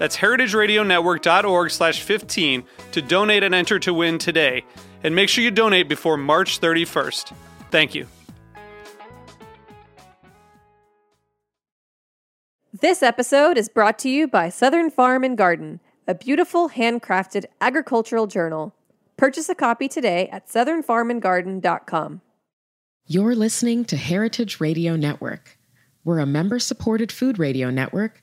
That's heritageradionetwork.org slash 15 to donate and enter to win today. And make sure you donate before March 31st. Thank you. This episode is brought to you by Southern Farm and Garden, a beautiful handcrafted agricultural journal. Purchase a copy today at southernfarmandgarden.com. You're listening to Heritage Radio Network. We're a member supported food radio network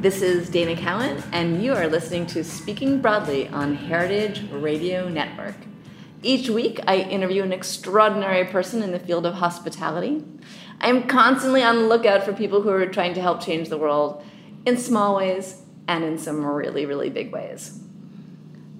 this is Dana Cowan, and you are listening to Speaking Broadly on Heritage Radio Network. Each week, I interview an extraordinary person in the field of hospitality. I am constantly on the lookout for people who are trying to help change the world in small ways and in some really, really big ways.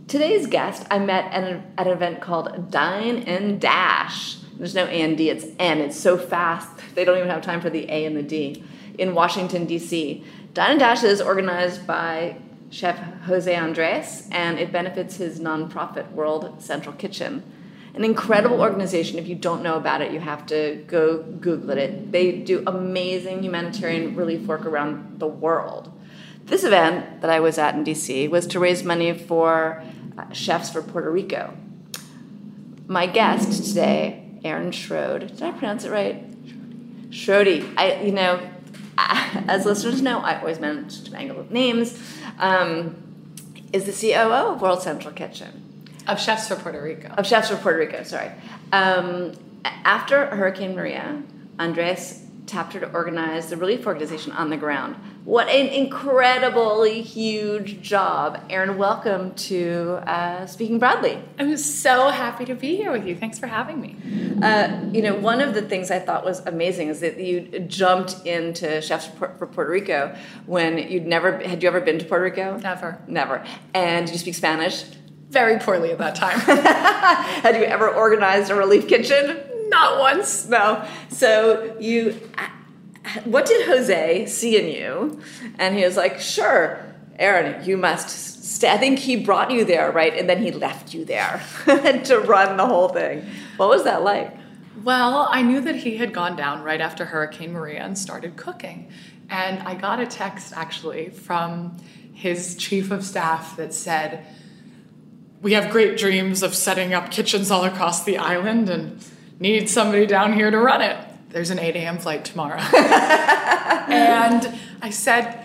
Today's guest I met at an, at an event called Dine and Dash. There's no A and D, it's N. It's so fast, they don't even have time for the A and the D in Washington, D.C. Dine and Dash is organized by Chef Jose Andres, and it benefits his nonprofit World Central Kitchen. An incredible organization. If you don't know about it, you have to go Google it. They do amazing humanitarian relief work around the world. This event that I was at in DC was to raise money for uh, Chefs for Puerto Rico. My guest today, Erin Schrode. Did I pronounce it right? Schrody. I, you know, as listeners know, I always manage to mangle with names. Um, is the COO of World Central Kitchen. Of Chefs for Puerto Rico. Of Chefs for Puerto Rico, sorry. Um, after Hurricane Maria, Andres tapped her to organize the relief organization on the ground. What an incredibly huge job. Erin, welcome to uh, Speaking Broadly. I'm so happy to be here with you. Thanks for having me. Uh, you know, one of the things I thought was amazing is that you jumped into Chefs for Puerto Rico when you'd never, had you ever been to Puerto Rico? Never. Never. And you speak Spanish? Very poorly at that time. had you ever organized a relief kitchen? Not once. No. So you, what did Jose see in you? And he was like, sure, Erin, you must stay. I think he brought you there, right? And then he left you there to run the whole thing. What was that like? Well, I knew that he had gone down right after Hurricane Maria and started cooking. And I got a text actually from his chief of staff that said, We have great dreams of setting up kitchens all across the island and need somebody down here to run it. There's an 8 a.m. flight tomorrow. and I said,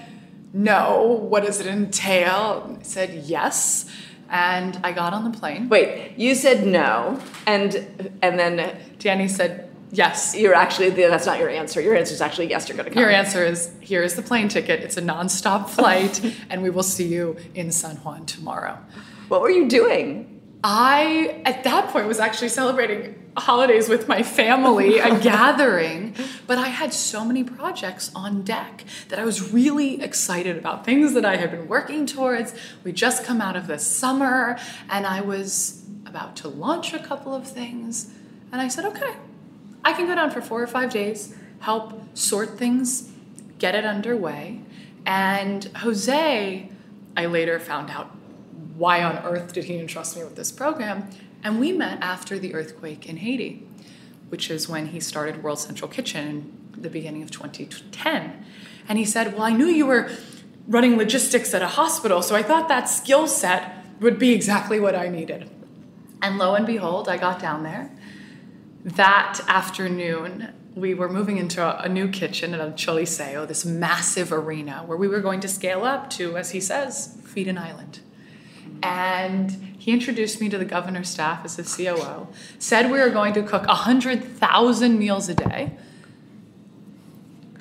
No, what does it entail? I said, Yes. And I got on the plane. Wait, you said no, and and then Danny said, Yes. You're actually, that's not your answer. Your answer is actually yes, you're going to come. Your answer is here is the plane ticket. It's a nonstop flight, and we will see you in San Juan tomorrow. What were you doing? I, at that point, was actually celebrating holidays with my family, a gathering, but I had so many projects on deck that I was really excited about things that I had been working towards. We just come out of the summer, and I was about to launch a couple of things, and I said, okay, I can go down for four or five days, help sort things, get it underway. And Jose, I later found out why on earth did he entrust me with this program? And we met after the earthquake in Haiti, which is when he started World Central Kitchen at the beginning of 2010. And he said, Well, I knew you were running logistics at a hospital, so I thought that skill set would be exactly what I needed. And lo and behold, I got down there. That afternoon, we were moving into a, a new kitchen at El Choliseo, this massive arena where we were going to scale up to, as he says, feed an island. And he introduced me to the governor's staff as his COO, said we were going to cook 100,000 meals a day.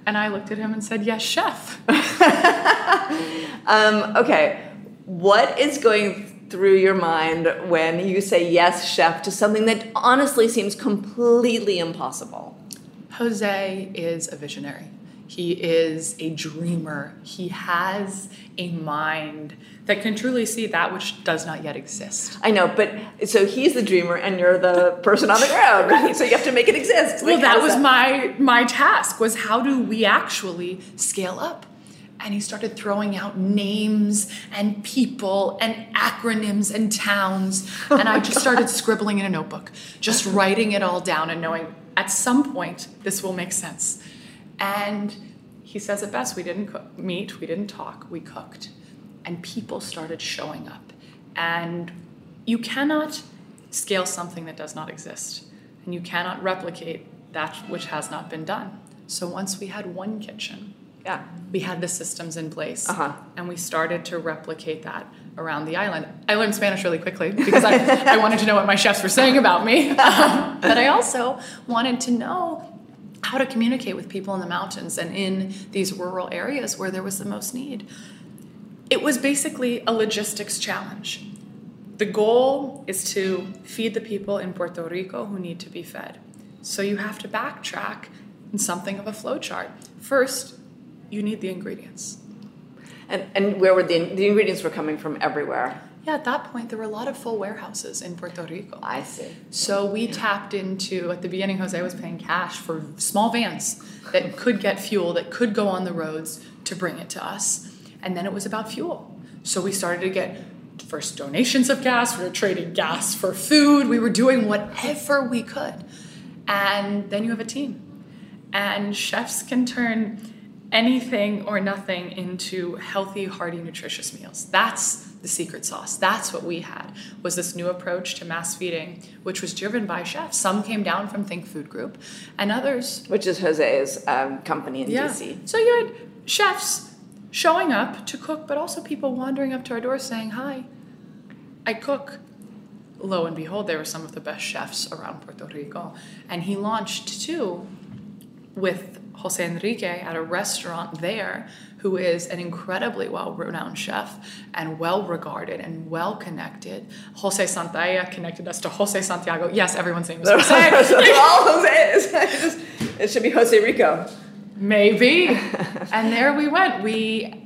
And I looked at him and said, Yes, chef. Um, okay, what is going through your mind when you say yes, chef, to something that honestly seems completely impossible? Jose is a visionary. He is a dreamer. He has a mind that can truly see that which does not yet exist. I know, but so he's the dreamer and you're the person on the ground, right? So you have to make it exist. well, Like, how that was my my task was how do we actually scale up? And he started throwing out names and people and acronyms and towns. Oh and I just started scribbling in a notebook, just writing it all down and knowing at some point this will make sense. And he says it best we didn't cook, meet, we didn't talk, we cooked. And people started showing up. And you cannot scale something that does not exist. And you cannot replicate that which has not been done. So once we had one kitchen, Yeah. we had the systems in place Uh-huh. and we started to replicate that around the island i learned spanish really quickly because I, I wanted to know what my chefs were saying about me Um, but i also wanted to know how to communicate with people in the mountains and in these rural areas where there was the most need it was basically a logistics challenge the goal is to feed the people in Puerto Rico who need to be fed. So you have to backtrack in something of a flow chart. First, you need the ingredients. And, and where were the, the ingredients were coming from everywhere. Yeah, at that point, there were a lot of full warehouses in Puerto Rico. I see. So we tapped into, at the beginning, Jose was paying cash for small vans that could get fuel, that could go on the roads to bring it to us. And then it was about fuel. So we started to get first donations of gas, we were trading gas for food, we were doing whatever we could. And then you have a team. And chefs can turn anything or nothing into healthy, hearty, nutritious meals. That's the secret sauce. That's what we had. Was this new approach to mass feeding, which was driven by chefs. Some came down from Think Food Group, and others Which is Jose's um, company in yeah. DC. So you had chefs showing up to cook, but also people wandering up to our door saying, Hi, I cook. Lo and behold, they were some of the best chefs around Puerto Rico. And he launched too with Jose Enrique at a restaurant there, who is an incredibly well renowned chef and well regarded and well connected. Jose Santaella connected us to Jose Santiago. Yes, everyone's name is Jose. they're all Jose's. it should be Jose Rico. Maybe. and there we went. We.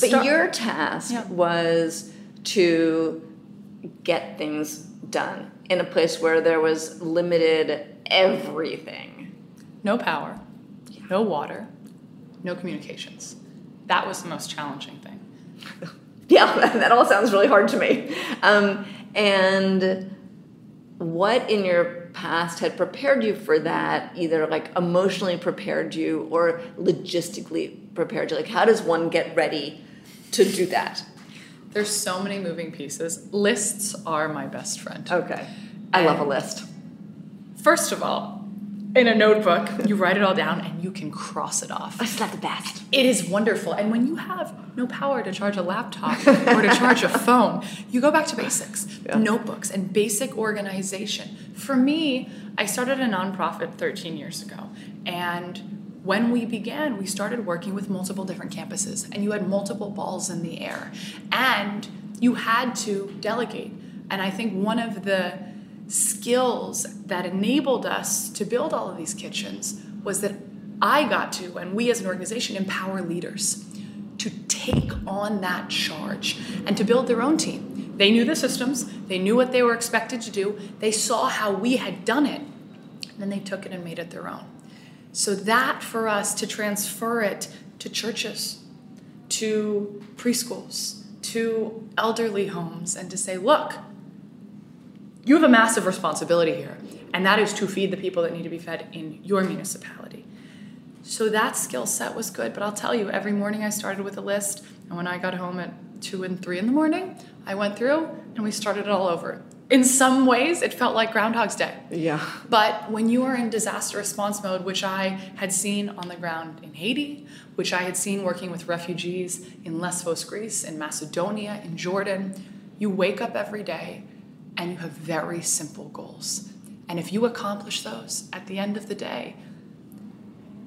But your task Yeah. was to get things done in a place where there was limited everything. no power, no water, no communications. That was the most challenging thing. Yeah, that all sounds really hard to me. Um, and what in your past had prepared you for that, either like emotionally prepared you or logistically prepared you? Like, how does one get ready to do that? There's so many moving pieces. Lists are my best friend. Okay. I love a list. First of all, in a notebook, you write it all down and you can cross it off. It's not the best. It is wonderful. And when you have no power to charge a laptop or to charge a phone, you go back to basics, notebooks, and basic organization. For me, I started a nonprofit 13 years ago. And when we began, we started working with multiple different campuses, and you had multiple balls in the air. And you had to delegate. And I think one of the skills that enabled us to build all of these kitchens was that I got to, and we as an organization, empower leaders to take on that charge and to build their own team. They knew the systems, they knew what they were expected to do, they saw how we had done it, and then they took it and made it their own. So, that for us to transfer it to churches, to preschools, to elderly homes, and to say, look, you have a massive responsibility here, and that is to feed the people that need to be fed in your municipality. So that skill set was good, but I'll tell you, every morning I started with a list, and when I got home at two and three in the morning, I went through and we started it all over. In some ways, it felt like Groundhog's Day. Yeah. But when you are in disaster response mode, which I had seen on the ground in Haiti, which I had seen working with refugees in Lesbos, Greece, in Macedonia, in Jordan, you wake up every day and you have very simple goals. And if you accomplish those at the end of the day,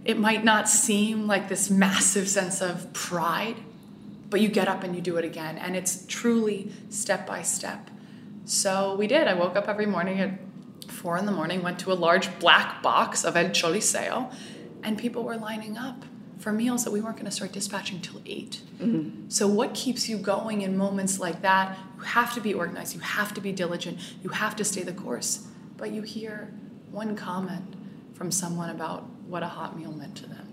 it might not seem like this massive sense of pride, but you get up and you do it again. And it's truly step by step. So we did. I woke up every morning at four in the morning, went to a large black box of El Choliseo, and people were lining up for meals that we weren't going to start dispatching till 8 mm-hmm. So, what keeps you going in moments like that? You have to be organized, you have to be diligent, you have to stay the course. But you hear one comment from someone about what a hot meal meant to them.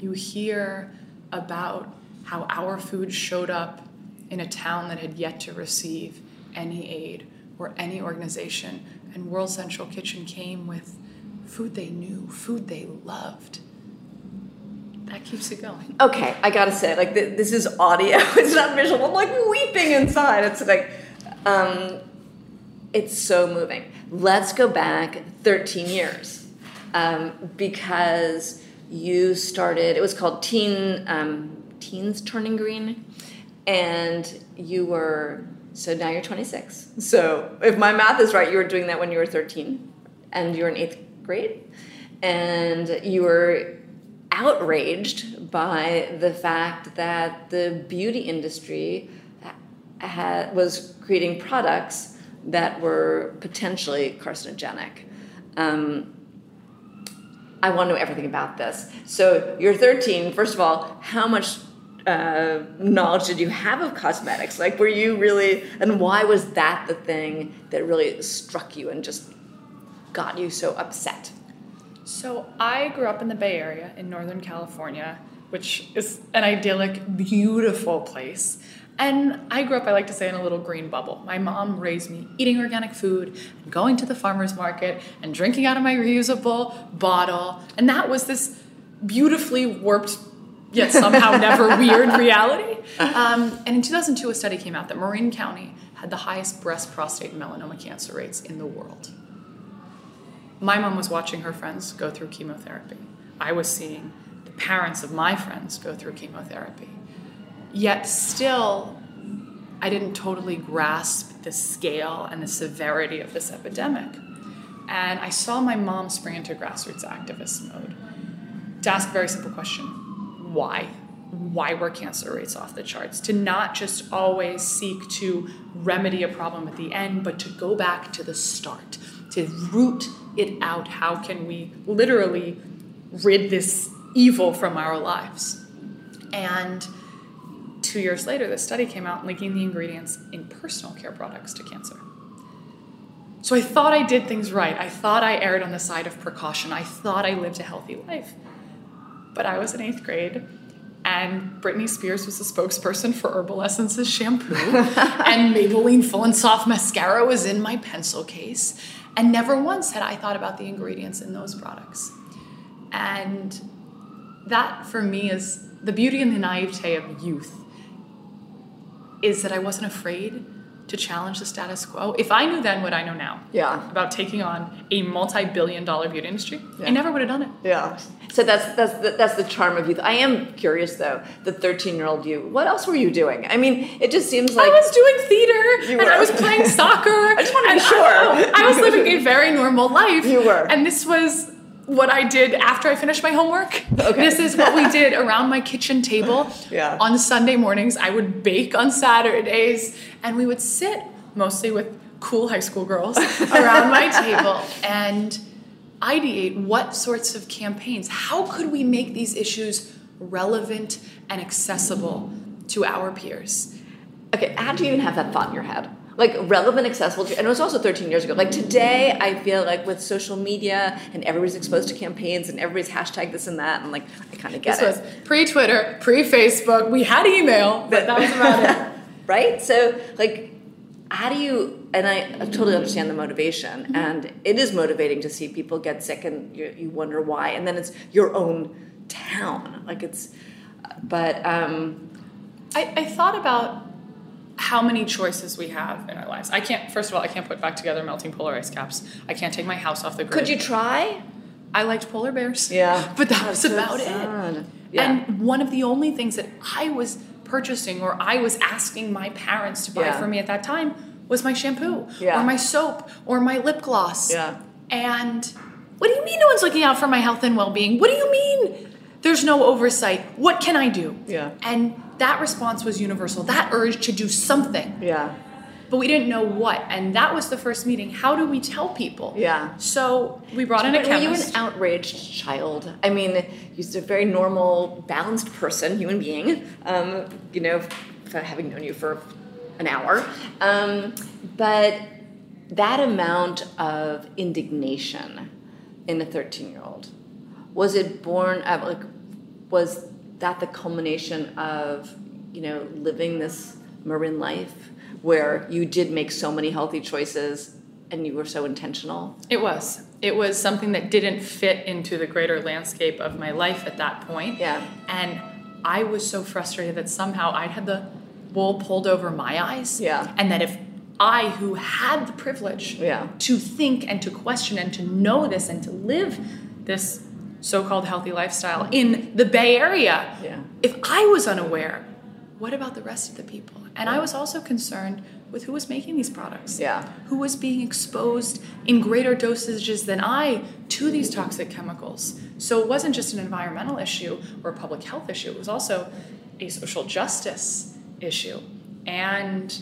You hear about how our food showed up in a town that had yet to receive any aid or any organization, and World Central Kitchen came with food they knew, food they loved. That keeps it going. Okay, I gotta say, like th- this is audio; it's not visual. I'm like weeping inside. It's like, um, it's so moving. Let's go back 13 years um, because you started. It was called Teen um, Teens Turning Green, and you were so now you're 26. So if my math is right, you were doing that when you were 13 and you were in eighth grade. And you were outraged by the fact that the beauty industry had, was creating products that were potentially carcinogenic. Um, I want to know everything about this. So you're 13. First of all, how much uh, knowledge did you have of cosmetics? Like, were you really, and why was that the thing that really struck you and just got you so upset? So, I grew up in the Bay Area in Northern California, which is an idyllic, beautiful place. And I grew up, I like to say, in a little green bubble. My mom raised me eating organic food and going to the farmer's market and drinking out of my reusable bottle. And that was this beautifully warped yet somehow never weird reality. Um, and in 2002, a study came out that Marin County had the highest breast, prostate, and melanoma cancer rates in the world. My mom was watching her friends go through chemotherapy. I was seeing the parents of my friends go through chemotherapy. Yet still, I didn't totally grasp the scale and the severity of this epidemic. And I saw my mom spring into grassroots activist mode to ask a very simple question why why were cancer rates off the charts to not just always seek to remedy a problem at the end but to go back to the start to root it out. How can we literally rid this evil from our lives? And two years later the study came out linking the ingredients in personal care products to cancer. So i thought i did things right. I thought i erred on the side of precaution. I thought i lived a healthy life. But I was in eighth grade and Britney Spears was the spokesperson for Herbal Essences shampoo, and Maybelline Full and Soft mascara was in my pencil case, and never once had I thought about the ingredients in those products. And that for me is the beauty and the naivete of youth is that I wasn't afraid to challenge the status quo. If I knew then what I know now yeah. about taking on a multi-billion dollar beauty industry, yeah. I never would have done it. Yeah. So that's that's the, that's the charm of youth. I am curious though, the 13-year-old you. What else were you doing? I mean, it just seems like I was doing theater and I was playing soccer. I just want to be sure. I, I was living a very normal life. You were. And this was what I did after I finished my homework. Okay. This is what we did around my kitchen table. Yeah. On Sunday mornings, I would bake on Saturdays, and we would sit mostly with cool high school girls around my table and ideate what sorts of campaigns, how could we make these issues relevant and accessible to our peers? Okay, how do you even have that thought in your head? Like relevant, accessible, to, and it was also 13 years ago. Like today, I feel like with social media and everybody's exposed to campaigns and everybody's hashtag this and that, and like I kind of get this it. This was pre Twitter, pre Facebook. We had email, but that was about it. right? So like, how do you? And I, I totally understand the motivation, mm-hmm. and it is motivating to see people get sick, and you, you wonder why, and then it's your own town. Like it's, but um, I, I thought about how many choices we have in our lives. I can't. First of all, I can't put back together melting polar ice caps. I can't take my house off the grid. could you try? I liked polar bears. Yeah. but that That's was so about it. Yeah. And one of the only things that I was purchasing or I was asking my parents to buy Yeah. for me at that time was my shampoo Yeah. or my soap or my lip gloss. Yeah. And what do you mean no one's looking out for my health and well-being? What do you mean there's no oversight? What can I do? Yeah. And that response was universal. That urge to do something Yeah. but we didn't know what. And that was the first meeting. How do we tell people? Yeah. So we brought in a But were you an outraged child? I mean, you're a very normal, balanced person, human being. Um, you know, having known you for an hour, um, but that amount of indignation in a 13-year-old was it born of like was that the culmination of you know living this marin life where you did make so many healthy choices and you were so intentional it was. It was something that didn't fit into the greater landscape of my life at that point. Yeah. And I was so frustrated that somehow I'd had the wool pulled over my eyes. Yeah. And that if I, who had the privilege Yeah. to think and to question and to know this and to live this so-called healthy lifestyle in the Bay Area, Yeah. if I was unaware, what about the rest of the people? And I was also concerned with who was making these products. Yeah. Who was being exposed in greater dosages than I to these toxic chemicals. So it wasn't just an environmental issue or a public health issue, it was also a social justice issue. And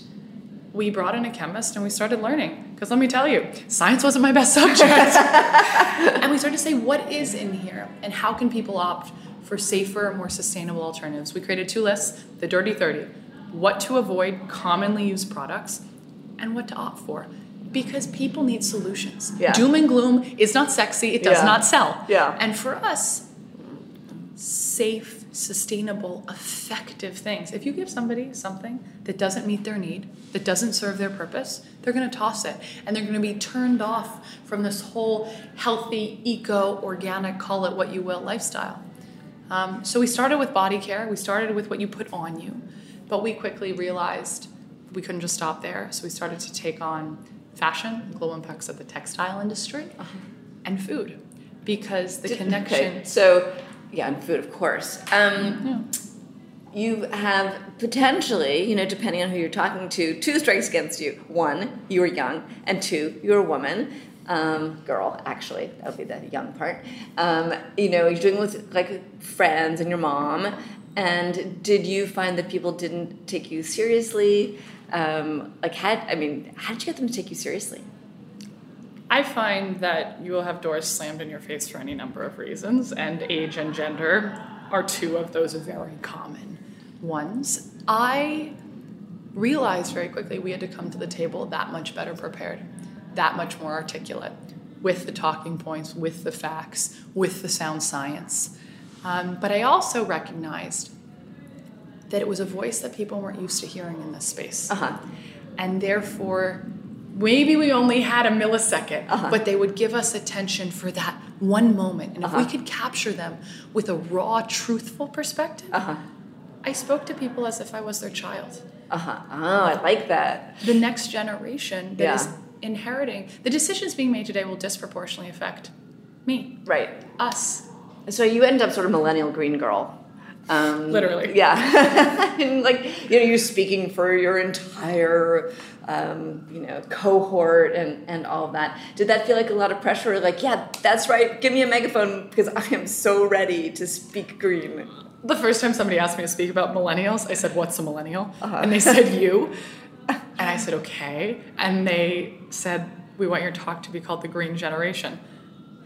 we brought in a chemist and we started learning. Because let me tell you, science wasn't my best subject. and we started to say, what is in here? And how can people opt for safer, more sustainable alternatives? We created two lists the Dirty 30 what to avoid commonly used products and what to opt for. Because people need solutions. Yeah. Doom and gloom is not sexy, it does Yeah. not sell. Yeah. And for us, safe, sustainable, effective things. If you give somebody something that doesn't meet their need, that doesn't serve their purpose, they're going to toss it and they're going to be turned off from this whole healthy, eco, organic, call it what you will lifestyle. Um, so we started with body care, we started with what you put on you, but we quickly realized we couldn't just stop there. So we started to take on fashion, global impacts of the textile industry, and food because the connection. Okay, so yeah, and food, of course. Um, You have potentially, you know, depending on who you're talking to, two strikes against you. One, you were young, and two, you're a woman. Um, girl, actually, that would be the young part. Um, you know, you're doing with like friends and your mom. And did you find that people didn't take you seriously? Um, like, had I mean, how did you get them to take you seriously? I find that you will have doors slammed in your face for any number of reasons, and age and gender are two of those very common ones. I realized very quickly we had to come to the table that much better prepared, that much more articulate, with the talking points, with the facts, with the sound science. Um, but I also recognized that it was a voice that people weren't used to hearing in this space. Uh-huh. And therefore, maybe we only had a millisecond, Uh-huh. but they would give us attention for that one moment. And if we Uh-huh. could capture them with a raw, truthful perspective, Uh-huh. I spoke to people as if I was their child. Uh-huh. Oh, I like that. The next generation that is Yeah. inheriting the decisions being made today will disproportionately affect me, Right. us. So you end up sort of millennial green girl. Um, Literally. Yeah. and like, you know, you're speaking for your entire, um, you know, cohort and, and all of that. Did that feel like a lot of pressure? Like, yeah, that's right. Give me a megaphone because I am so ready to speak green. The first time somebody asked me to speak about millennials, I said, What's a millennial? Uh-huh. And they said, You. And I said, Okay. And they said, We want your talk to be called the Green Generation.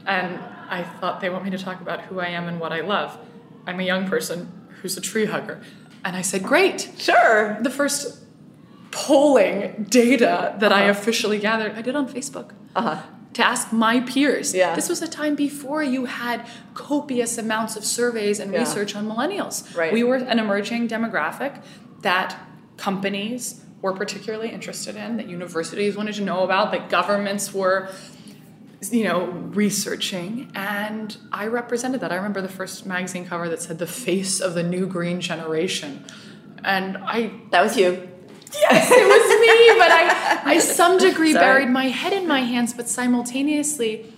And I thought they want me to talk about who I am and what I love. I'm a young person who's a tree hugger. And I said, Great. Sure. The first polling data that I officially gathered, I did on Facebook. Uh-huh. To ask my peers. Yeah. This was a time before you had copious amounts of surveys and Yeah. research on millennials. Right. We were an emerging demographic that companies were particularly interested in, that universities wanted to know about, that governments were you know, researching, and I represented that. I remember the first magazine cover that said "The Face of the New Green Generation," and I That was you. yes, it was me, but I, I some degree Sorry. buried my head in my hands, but simultaneously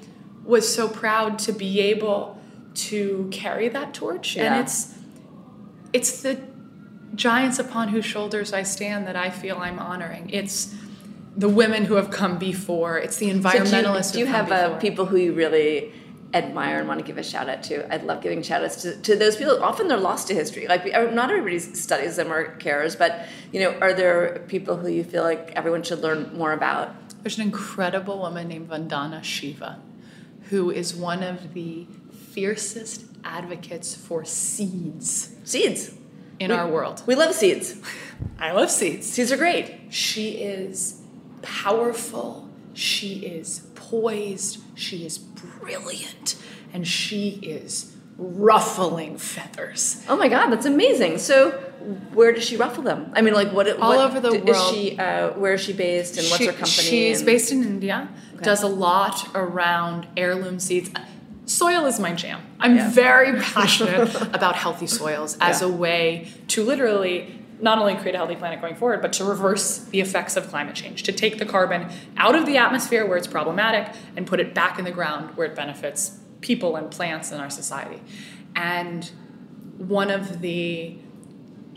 was so proud to be able to carry that torch. Yeah. And it's it's the giants upon whose shoulders I stand that I feel I'm honoring. It's the women who have come before. It's the environmentalists. So do you, environmentalists do you who've uh, people who you really admire and want to give a shout out to? I'd love giving shout outs to, to those people. Often they're lost to history. Like uh, not everybody studies them or cares, but you know, are there people who you feel like everyone should learn more about? There's an incredible woman named Vandana Shiva, who is one of the fiercest advocates for seeds Seeds. in We- our world. We love seeds. I love seeds. Seeds are great. She is powerful. She is poised. She is brilliant. And she is ruffling feathers. Oh my God, that's amazing. So, where does she ruffle them? I mean, like what? All what- over the d- world. Is she? Uh, where is she based, and what's She- her company? She's and- based in India, does a lot around heirloom seeds. Soil is my jam. I'm Yeah. very passionate about healthy soils as Yeah. a way to literally not only create a healthy planet going forward, but to reverse the effects of climate change, to take the carbon out of the atmosphere where it's problematic and put it back in the ground where it benefits people and plants in our society. And one of the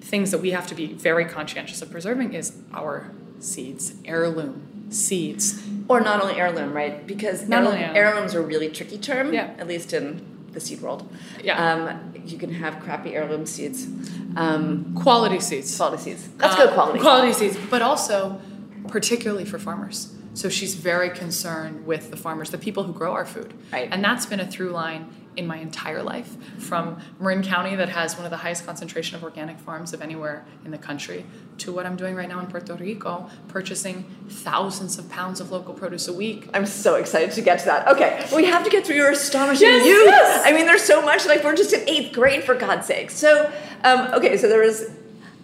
things that we have to be very conscientious of preserving is our seeds, heirloom seeds. or not only heirloom, right? Because Not heirloom, only heirloom. heirloom's a really tricky term. Yeah. At least in the seed world. Yeah. Um, you can have crappy heirloom seeds. Um, Quality seeds. quality seeds. That's Uh, good quality. Quality seeds, but also particularly for farmers. So she's very concerned with the farmers, the people who grow our food. Right. And that's been a through line in my entire life from Marin County that has one of the highest concentration of organic farms of anywhere in the country to what I'm doing right now in Puerto Rico, purchasing thousands of pounds of local produce a week. I'm so excited to get to that. Okay, we have to get through your astonishing Yes, youth. yes. I mean, there's so much. Like we're just in eighth grade, for God's sake. So, um, okay, so there was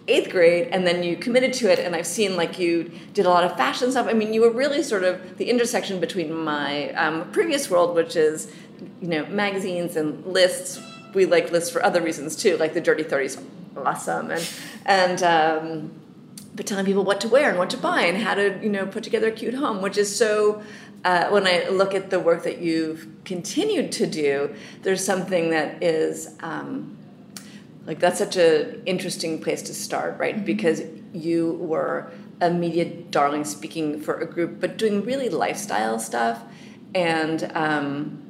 eighth grade, and then you committed to it, and I've seen like you did a lot of fashion stuff. I mean, you were really sort of the intersection between my um, previous world, which is you know magazines and lists. We like lists for other reasons too, like the Dirty Thirties, awesome, and and. Um, but telling people what to wear and what to buy and how to you know put together a cute home which is so uh, when i look at the work that you've continued to do there's something that is um, like that's such an interesting place to start right because you were a media darling speaking for a group but doing really lifestyle stuff and um,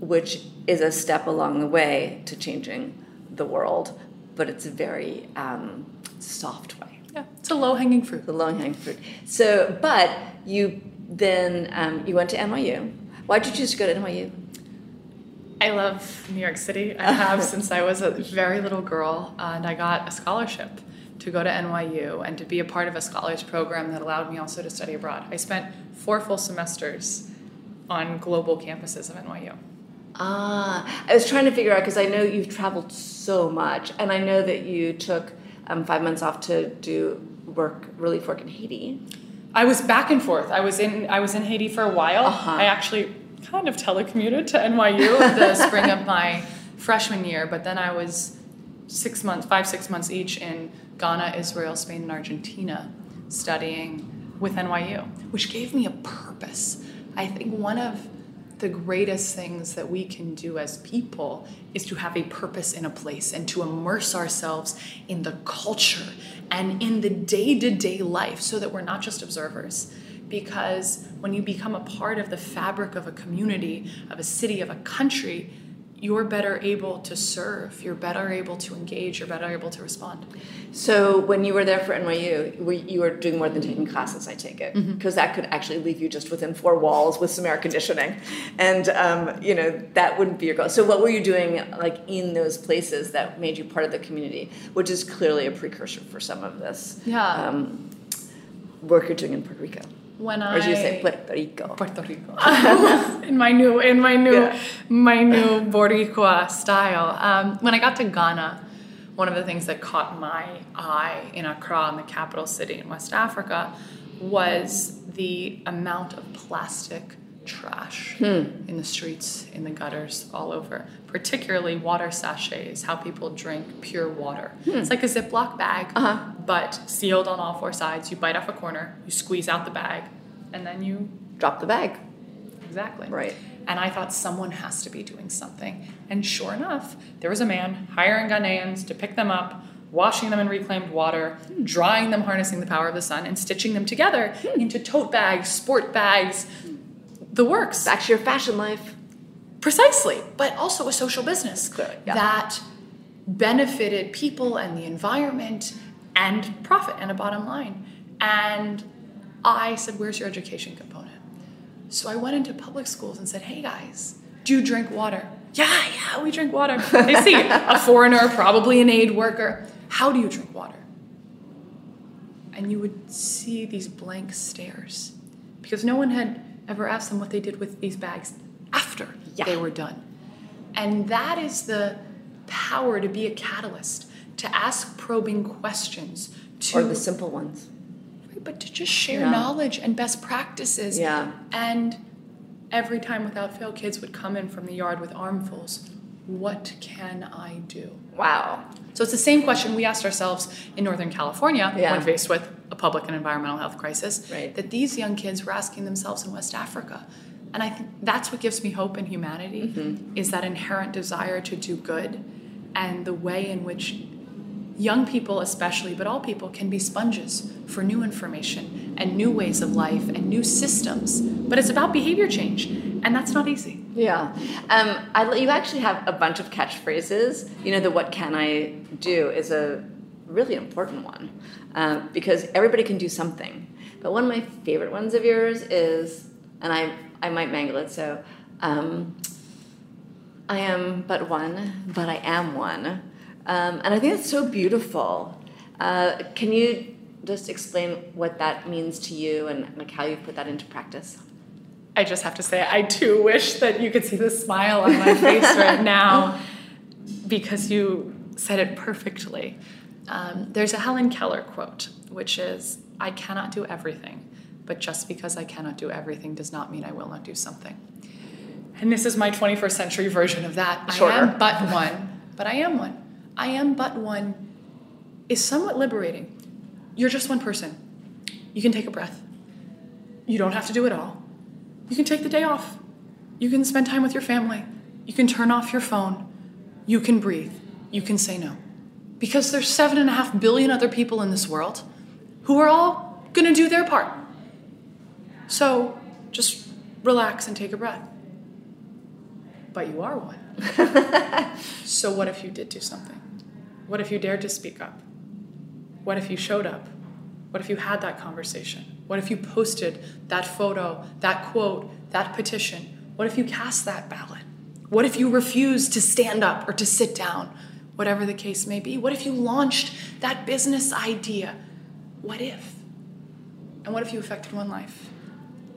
which is a step along the way to changing the world but it's a very um, soft way Yeah, it's a low hanging fruit. the low hanging fruit. So, but you then um, you went to NYU. Why did you choose to go to NYU? I love New York City. I have since I was a very little girl, and I got a scholarship to go to NYU and to be a part of a scholars program that allowed me also to study abroad. I spent four full semesters on global campuses of NYU. Ah, I was trying to figure out because I know you've traveled so much, and I know that you took um, five months off to do work, relief work in Haiti. I was back and forth. I was in I was in Haiti for a while. Uh-huh. I actually kind of telecommuted to NYU the spring of my freshman year, but then I was six months, five six months each in Ghana, Israel, Spain, and Argentina, studying with NYU, which gave me a purpose. I think one of the greatest things that we can do as people is to have a purpose in a place and to immerse ourselves in the culture and in the day to day life so that we're not just observers. Because when you become a part of the fabric of a community, of a city, of a country, you're better able to serve, you're better able to engage, you're better able to respond. So, when you were there for NYU, you were doing more than taking classes, I take it, because that could actually leave you just within four walls with some air conditioning, and um, you know that wouldn't be your goal. So, what were you doing like in those places that made you part of the community, which is clearly a precursor for some of this Yeah. um, work you're doing in Puerto Rico, When or I did you say Puerto Rico? Puerto Rico. in my new, in my new, Yeah. my new Boricua style. Um, when I got to Ghana, one of the things that caught my eye in Accra, in the capital city in West Africa, was the amount of plastic trash Hmm. in the streets, in the gutters, all over. Particularly water sachets, how people drink pure water. It's like a Ziploc bag, Hmm. Uh-huh. but sealed on all four sides. You bite off a corner, you squeeze out the bag, and then you Drop the bag. exactly Right. And I thought someone has to be doing something. And sure enough, there was a man hiring Ghanaians to pick them up, washing them in reclaimed water, drying them, harnessing the power of the sun, and stitching them together into tote bags, sport bags, the works. Back to your fashion life. Precisely, but also a social business Clearly, yeah. that benefited people and the environment and profit and a bottom line. And I said, Where's your education component? So I went into public schools and said, Hey guys, do you drink water? Yeah, yeah, we drink water. They see a foreigner, probably an aid worker. How do you drink water? And you would see these blank stares because no one had ever asked them what they did with these bags after Yeah. they were done. And that is the power to be a catalyst, to ask probing questions, to Or the simple ones. but to just share Yeah. knowledge and best practices. Yeah. And every time without fail, kids would come in from the yard with armfuls. What can I do? Wow. So it's the same question we asked ourselves in Northern California Yeah. when faced with a public and environmental health crisis. Right. That these young kids were asking themselves in West Africa. And I think that's what gives me hope in humanity Mm-hmm. is that inherent desire to do good and the way in which young people especially but all people can be sponges for new information and new ways of life and new systems but it's about behavior change and that's not easy Yeah. Um, I, you actually have a bunch of catchphrases. You know, the what can I do is a really important one uh, because everybody can do something. But one of my favorite ones of yours is, and I, I might mangle it, so um, I am but one, but I am one. Um, and I think that's so beautiful. Uh, can you just explain what that means to you and like how you've put that into practice? I just have to say, I too wish that you could see the smile on my face right now because you said it perfectly. Um, there's a Helen Keller quote, which is I cannot do everything, but just because I cannot do everything does not mean I will not do something. And this is my 21st century version of that. Shorter. I am but one, but I am one. I am but one is somewhat liberating. You're just one person. You can take a breath. You don't have to do it all. You can take the day off. You can spend time with your family. You can turn off your phone. You can breathe. You can say no. Because there's seven and a half billion other people in this world who are all gonna do their part. So just relax and take a breath. But you are one. so what if you did do something? What if you dared to speak up? What if you showed up? What if you had that conversation? What if you posted that photo, that quote, that petition? What if you cast that ballot? What if you refused to stand up or to sit down? Whatever the case may be. What if you launched that business idea? What if? And what if you affected one life?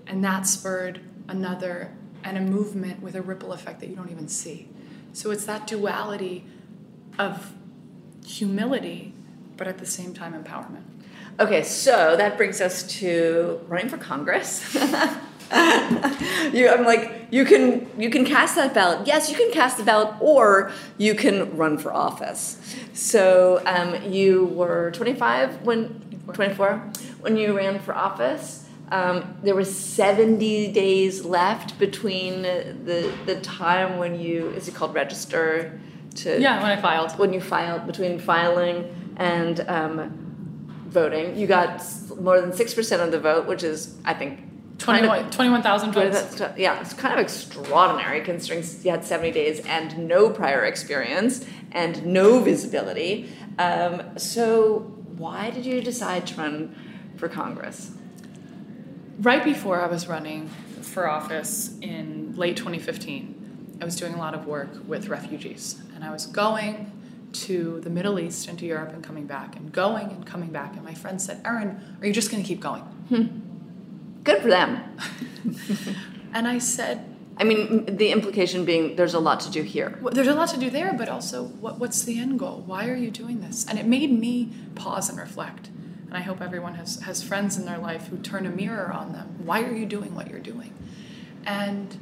And that spurred another and a movement with a ripple effect that you don't even see. So it's that duality of humility, but at the same time, empowerment. Okay, so that brings us to running for Congress. you, I'm like, you can you can cast that ballot. Yes, you can cast the ballot, or you can run for office. So um, you were 25 when 24 when you ran for office. Um, there was 70 days left between the the time when you is it called register to Yeah, when I filed. when you filed between filing and um, voting, you got more than six percent of the vote, which is, I think, kind of- 21 21,000 votes. yeah, it's kind of extraordinary considering you had 70 days and no prior experience and no visibility. Um, so, why did you decide to run for Congress? Right before I was running for office in late 2015, I was doing a lot of work with refugees. And I was going to the Middle East and to Europe and coming back, and going and coming back. And my friend said, Erin, are you just going to keep going? Hmm. Good for them. And I said, I mean, the implication being there's a lot to do here. Well, there's a lot to do there, but also, what, what's the end goal? Why are you doing this? And it made me pause and reflect. And I hope everyone has, has friends in their life who turn a mirror on them. Why are you doing what you're doing? And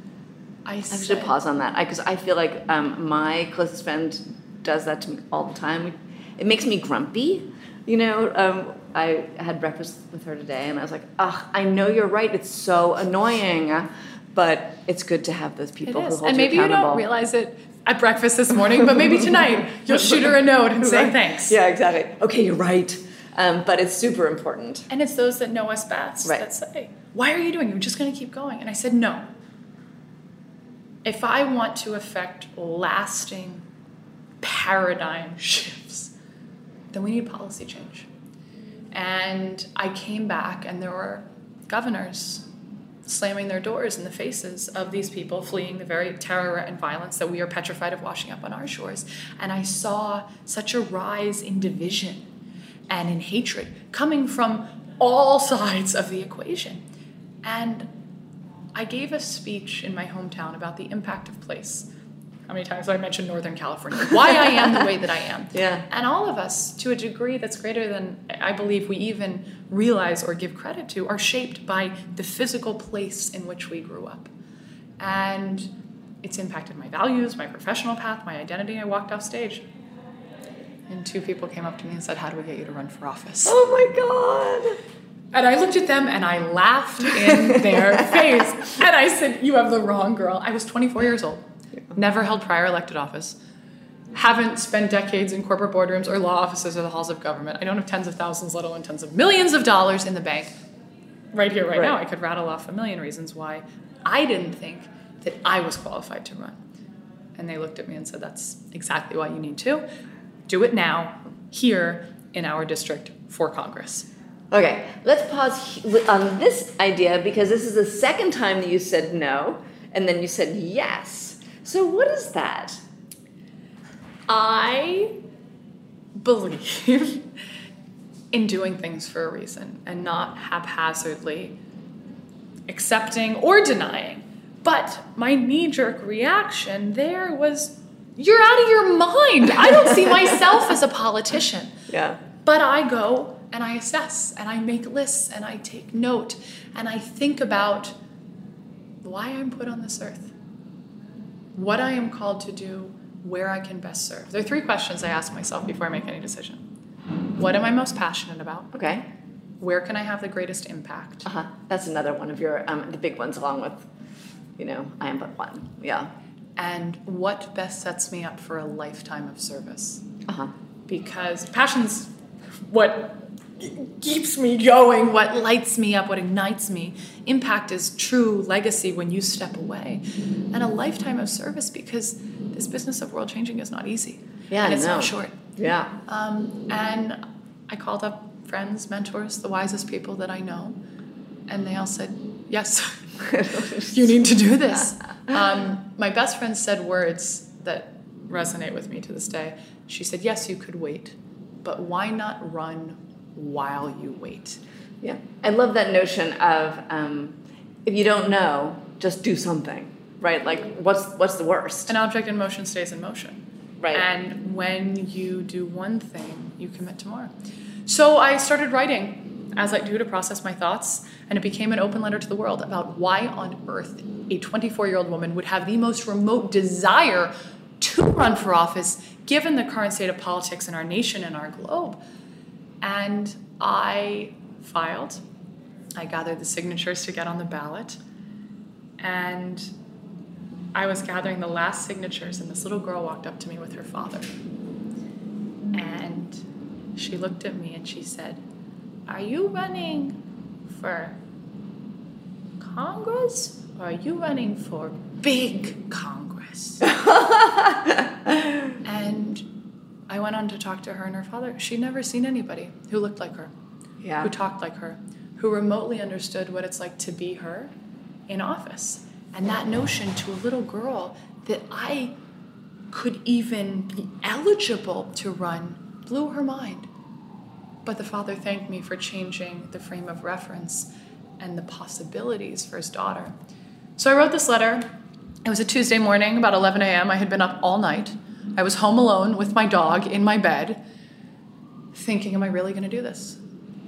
I, I said, should pause on that because I, feel like um, my closest friend does that to me all the time. It makes me grumpy. You know, um, I had breakfast with her today and I was like, ugh, I know you're right. It's so annoying. But it's good to have those people who hold And maybe you you don't realize it at breakfast this morning, but maybe tonight you'll shoot her a note and say Right. thanks. Yeah, exactly. Okay, you're right. Um, but it's super important. And it's those that know us best Right. that say, Why are you doing? You're just going to keep going. And I said, No. If I want to affect lasting paradigm shifts, then we need policy change. And I came back, and there were governors slamming their doors in the faces of these people fleeing the very terror and violence that we are petrified of washing up on our shores. And I saw such a rise in division and in hatred coming from all sides of the equation. And I gave a speech in my hometown about the impact of place. How many times have I mentioned Northern California? Why I am the way that I am. Yeah. And all of us, to a degree that's greater than I believe we even realize or give credit to, are shaped by the physical place in which we grew up. And it's impacted my values, my professional path, my identity. I walked off stage. And two people came up to me and said, How do we get you to run for office? Oh my God. And I looked at them and I laughed in their face. And I said, You have the wrong girl. I was 24 years old, never held prior elected office, haven't spent decades in corporate boardrooms or law offices or the halls of government. I don't have tens of thousands, let alone tens of millions of dollars in the bank. Right here, right, now, I could rattle off a million reasons why I didn't think that I was qualified to run. And they looked at me and said, That's exactly why you need to. Do it now, here in our district for Congress. Okay, let's pause on this idea because this is the second time that you said no and then you said yes. So, what is that? I believe in doing things for a reason and not haphazardly accepting or denying. But my knee jerk reaction there was, You're out of your mind. I don't see myself as a politician. Yeah. But I go and I assess and I make lists and I take note and I think about why I'm put on this earth, what I am called to do, where I can best serve. There are three questions I ask myself before I make any decision. What am I most passionate about? Okay. Where can I have the greatest impact? Uh huh. That's another one of your um, the big ones, along with, you know, I am but one. Yeah. And what best sets me up for a lifetime of service? Uh huh. because passion's what keeps me going, what lights me up, what ignites me. Impact is true legacy when you step away, and a lifetime of service because this business of world changing is not easy. Yeah, and it's not short. Yeah. Um, and I called up friends, mentors, the wisest people that I know, and they all said, "Yes, you need to do this." Um, my best friend said words that resonate with me to this day. She said, "Yes, you could wait, but why not run while you wait?" Yeah. I love that notion of um, if you don't know, just do something. Right. Like, what's what's the worst? An object in motion stays in motion. Right. And when you do one thing, you commit to more. So I started writing, as I do to process my thoughts, and it became an open letter to the world about why on earth a 24 year old woman would have the most remote desire to run for office given the current state of politics in our nation and our globe. And I filed, I gathered the signatures to get on the ballot, and I was gathering the last signatures, and this little girl walked up to me with her father. And she looked at me and she said, Are you running for Congress or are you running for big Congress? and I went on to talk to her and her father. She'd never seen anybody who looked like her, yeah. who talked like her, who remotely understood what it's like to be her in office. And that notion to a little girl that I could even be eligible to run blew her mind. But the father thanked me for changing the frame of reference and the possibilities for his daughter. So I wrote this letter. It was a Tuesday morning, about 11 a.m. I had been up all night. I was home alone with my dog in my bed, thinking, Am I really going to do this?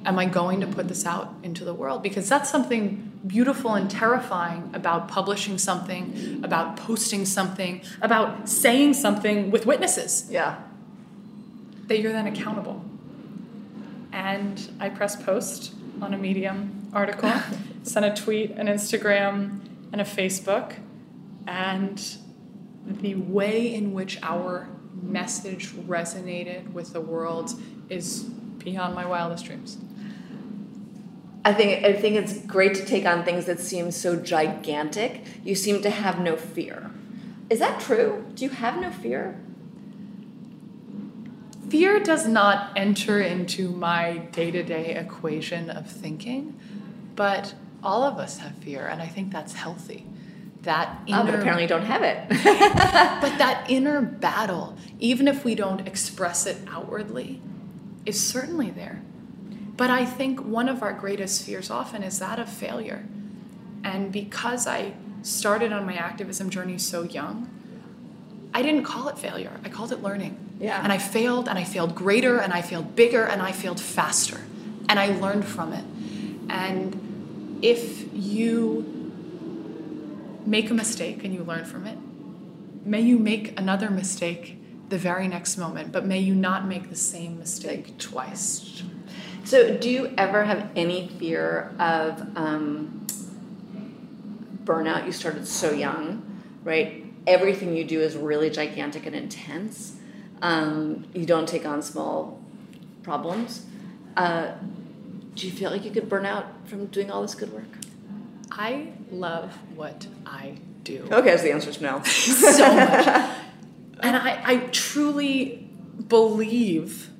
Am I going to put this out into the world? Because that's something beautiful and terrifying about publishing something, about posting something, about saying something with witnesses Yeah. that you're then accountable. And I press post on a Medium article, sent a tweet, an Instagram, and a Facebook. And the way in which our message resonated with the world is beyond my wildest dreams. I think I think it's great to take on things that seem so gigantic. You seem to have no fear. Is that true? Do you have no fear? Fear does not enter into my day to day equation of thinking, but all of us have fear, and I think that's healthy. That inner, Oh, but apparently don't have it. but that inner battle, even if we don't express it outwardly, is certainly there. But I think one of our greatest fears often is that of failure. And because I started on my activism journey so young, I didn't call it failure. I called it learning. Yeah. And I failed, and I failed greater, and I failed bigger, and I failed faster. And I learned from it. And if you make a mistake and you learn from it, may you make another mistake the very next moment, but may you not make the same mistake twice. so, do you ever have any fear of um, burnout? You started so young, right? Everything you do is really gigantic and intense. Um, you don't take on small problems. Uh, do you feel like you could burn out from doing all this good work? I love what I do. Okay, so the answer is no. so much. And I, I truly believe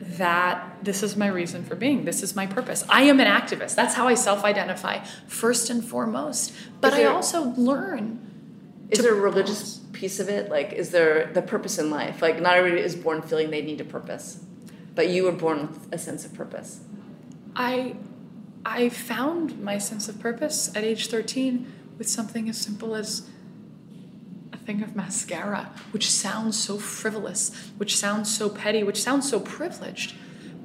that this is my reason for being. This is my purpose. I am an activist. That's how I self identify, first and foremost. But there- I also learn. Is there a religious piece of it? Like, is there the purpose in life? Like, not everybody is born feeling they need a purpose, but you were born with a sense of purpose. I, I found my sense of purpose at age 13 with something as simple as a thing of mascara, which sounds so frivolous, which sounds so petty, which sounds so privileged.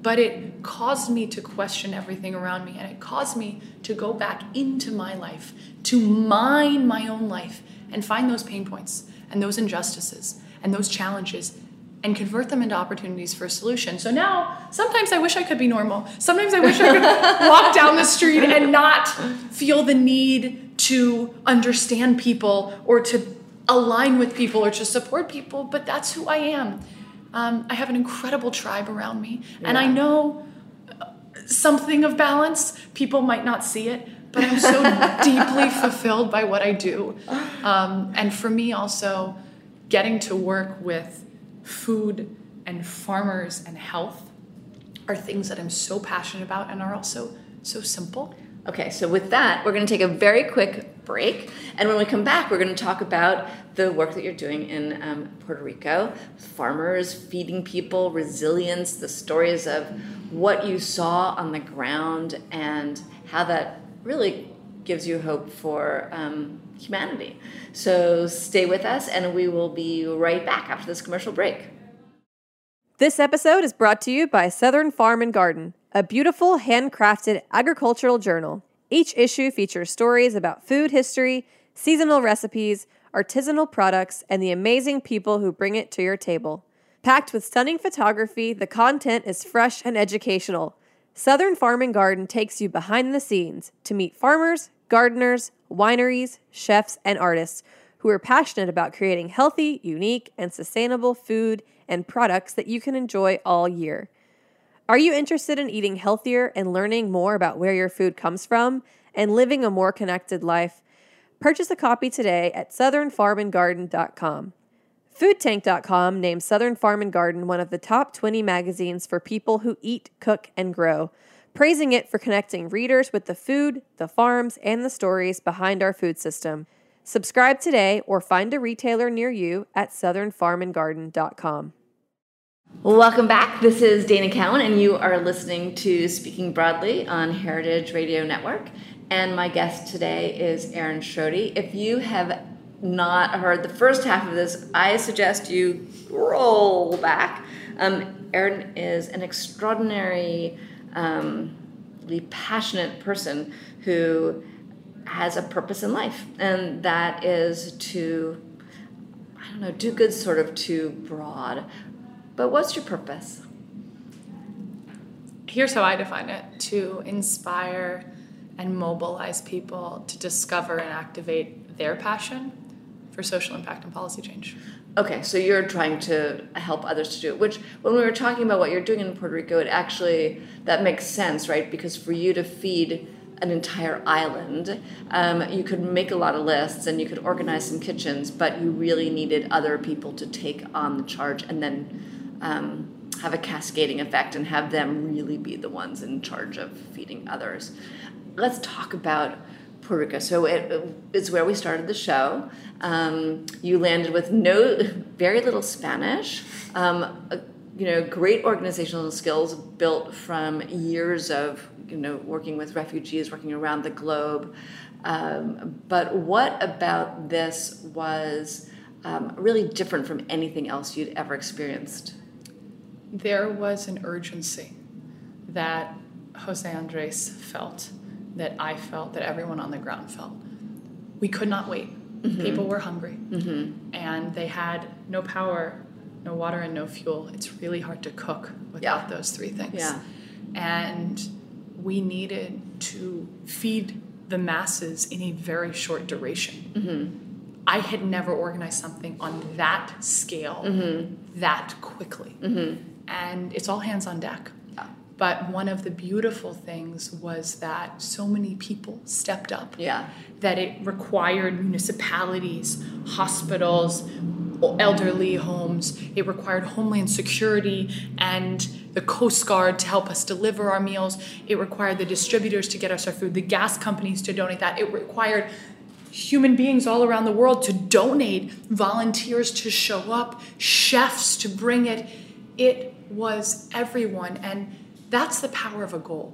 But it caused me to question everything around me, and it caused me to go back into my life, to mine my own life, and find those pain points, and those injustices, and those challenges, and convert them into opportunities for a solution. So now, sometimes I wish I could be normal. Sometimes I wish I could walk down the street and not feel the need to understand people or to align with people or to support people, but that's who I am. Um, I have an incredible tribe around me, and I know something of balance. People might not see it, but I'm so deeply fulfilled by what I do. Um, and for me, also, getting to work with food and farmers and health are things that I'm so passionate about and are also so simple. Okay, so with that, we're going to take a very quick break. And when we come back, we're going to talk about the work that you're doing in um, Puerto Rico farmers, feeding people, resilience, the stories of what you saw on the ground, and how that really gives you hope for um, humanity. So stay with us, and we will be right back after this commercial break. This episode is brought to you by Southern Farm and Garden, a beautiful handcrafted agricultural journal. Each issue features stories about food history, seasonal recipes, artisanal products, and the amazing people who bring it to your table. Packed with stunning photography, the content is fresh and educational. Southern Farm and Garden takes you behind the scenes to meet farmers, gardeners, wineries, chefs, and artists who are passionate about creating healthy, unique, and sustainable food and products that you can enjoy all year. Are you interested in eating healthier and learning more about where your food comes from and living a more connected life? Purchase a copy today at southernfarmandgarden.com. Foodtank.com named Southern Farm and Garden one of the top 20 magazines for people who eat, cook, and grow, praising it for connecting readers with the food, the farms, and the stories behind our food system. Subscribe today or find a retailer near you at southernfarmandgarden.com. Welcome back. This is Dana Cowan, and you are listening to Speaking Broadly on Heritage Radio Network. And my guest today is Erin Schrode. If you have not heard the first half of this, I suggest you roll back. Um, Aaron is an extraordinary um, incredibly passionate person who has a purpose in life, and that is to, I don't know, do good sort of too broad. But what's your purpose? Here's how I define it to inspire and mobilize people to discover and activate their passion for social impact and policy change. Okay, so you're trying to help others to do it, which when we were talking about what you're doing in Puerto Rico, it actually, that makes sense, right? Because for you to feed an entire island, um, you could make a lot of lists and you could organize some kitchens, but you really needed other people to take on the charge and then um, have a cascading effect and have them really be the ones in charge of feeding others. Let's talk about Rico. So it, it's where we started the show. Um, you landed with no, very little Spanish. Um, a, you know, great organizational skills built from years of you know working with refugees, working around the globe. Um, but what about this was um, really different from anything else you'd ever experienced? There was an urgency that Jose Andres felt that I felt, that everyone on the ground felt. We could not wait. Mm-hmm. People were hungry mm-hmm. and they had no power, no water, and no fuel. It's really hard to cook without yeah. those three things. Yeah. And we needed to feed the masses in a very short duration. Mm-hmm. I had never organized something on that scale mm-hmm. that quickly. Mm-hmm. And it's all hands on deck. But one of the beautiful things was that so many people stepped up. Yeah. That it required municipalities, hospitals, elderly homes. It required Homeland Security and the Coast Guard to help us deliver our meals. It required the distributors to get us our food, the gas companies to donate that. It required human beings all around the world to donate, volunteers to show up, chefs to bring it. It was everyone. And that's the power of a goal.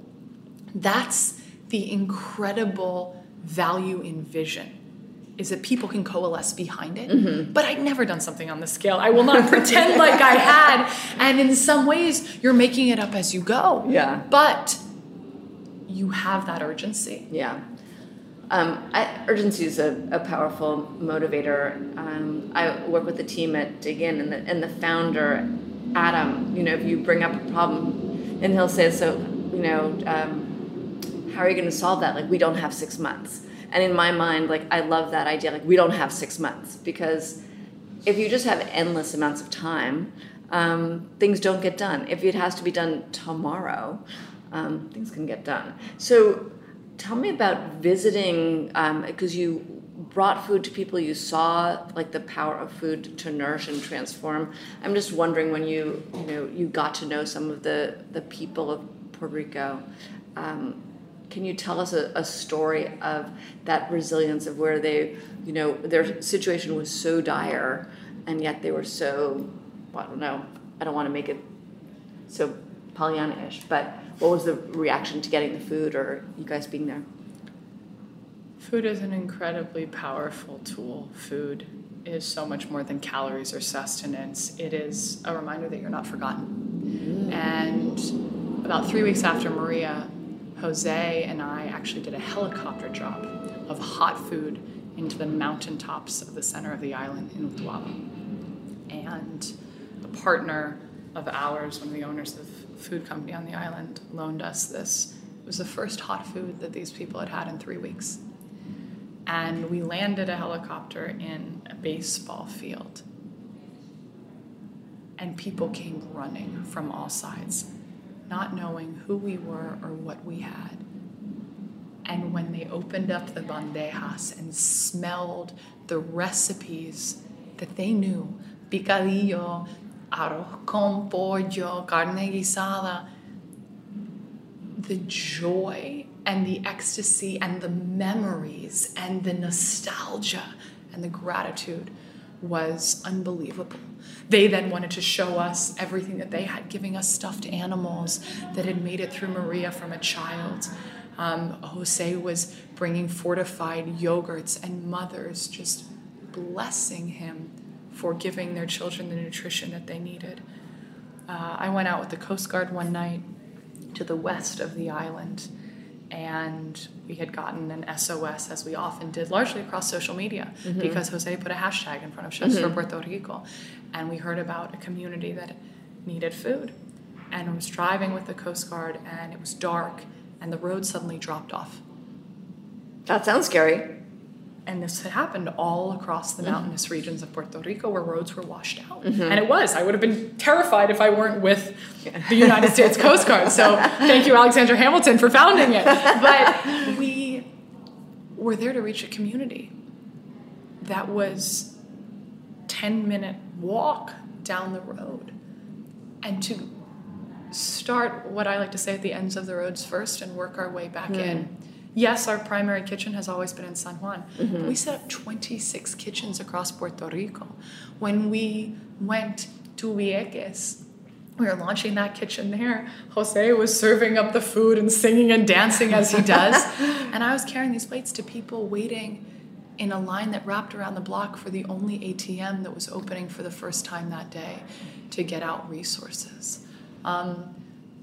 That's the incredible value in vision is that people can coalesce behind it. Mm-hmm. But I'd never done something on this scale. I will not pretend like I had. And in some ways, you're making it up as you go. Yeah. But you have that urgency. Yeah. Um, I, urgency is a, a powerful motivator. Um, I work with the team at Dig Inn, and the, and the founder, Adam, you know, if you bring up a problem, and he'll say, so, you know, um, how are you going to solve that? Like, we don't have six months. And in my mind, like, I love that idea. Like, we don't have six months because if you just have endless amounts of time, um, things don't get done. If it has to be done tomorrow, um, things can get done. So, tell me about visiting because um, you brought food to people you saw like the power of food to nourish and transform. I'm just wondering when you you know you got to know some of the the people of puerto rico um, can you tell us a, a, story of that resilience of where they you know their situation was so dire and yet they were so well, i don't know i don't want to make it so pollyanna-ish but what was the reaction to getting the food or you guys being there Food is an incredibly powerful tool. Food is so much more than calories or sustenance. It is a reminder that you're not forgotten. And about three weeks after Maria, Jose and I actually did a helicopter drop of hot food into the mountaintops of the center of the island in Utuado. And a partner of ours, one of the owners of the food company on the island, loaned us this. It was the first hot food that these people had had in three weeks and we landed a helicopter in a baseball field. And people came running from all sides, not knowing who we were or what we had. And when they opened up the bandejas and smelled the recipes that they knew picadillo, arroz con pollo, carne guisada the joy and the ecstasy and the memories and the nostalgia and the gratitude was unbelievable. They then wanted to show us everything that they had, giving us stuffed animals that had made it through Maria from a child. Um, Jose was bringing fortified yogurts and mothers just blessing him for giving their children the nutrition that they needed. Uh, I went out with the Coast Guard one night to the west of the island. And we had gotten an SOS, as we often did, largely across social media, mm-hmm. because Jose put a hashtag in front of Chefs for mm-hmm. Puerto Rico. And we heard about a community that needed food. And I was driving with the Coast Guard, and it was dark, and the road suddenly dropped off. That sounds scary. And this had happened all across Mm-hmm. the mountainous regions of Puerto Rico where roads were washed out. And it was. I would have been terrified if I weren't with the United States Coast Guard. So thank you, Alexander Hamilton, for founding it. But we were there to reach a community that was 10 minute walk down the road. And to start what I like to say at the ends of the roads first and work our way back in. Yes, our primary kitchen has always been in San Juan. but We set up 26 kitchens across Puerto Rico. When we went to Vieques, we were launching that kitchen there. Jose was serving up the food and singing and dancing as he does. and I was carrying these plates to people waiting in a line that wrapped around the block for the only ATM that was opening for the first time that day to get out resources. Um,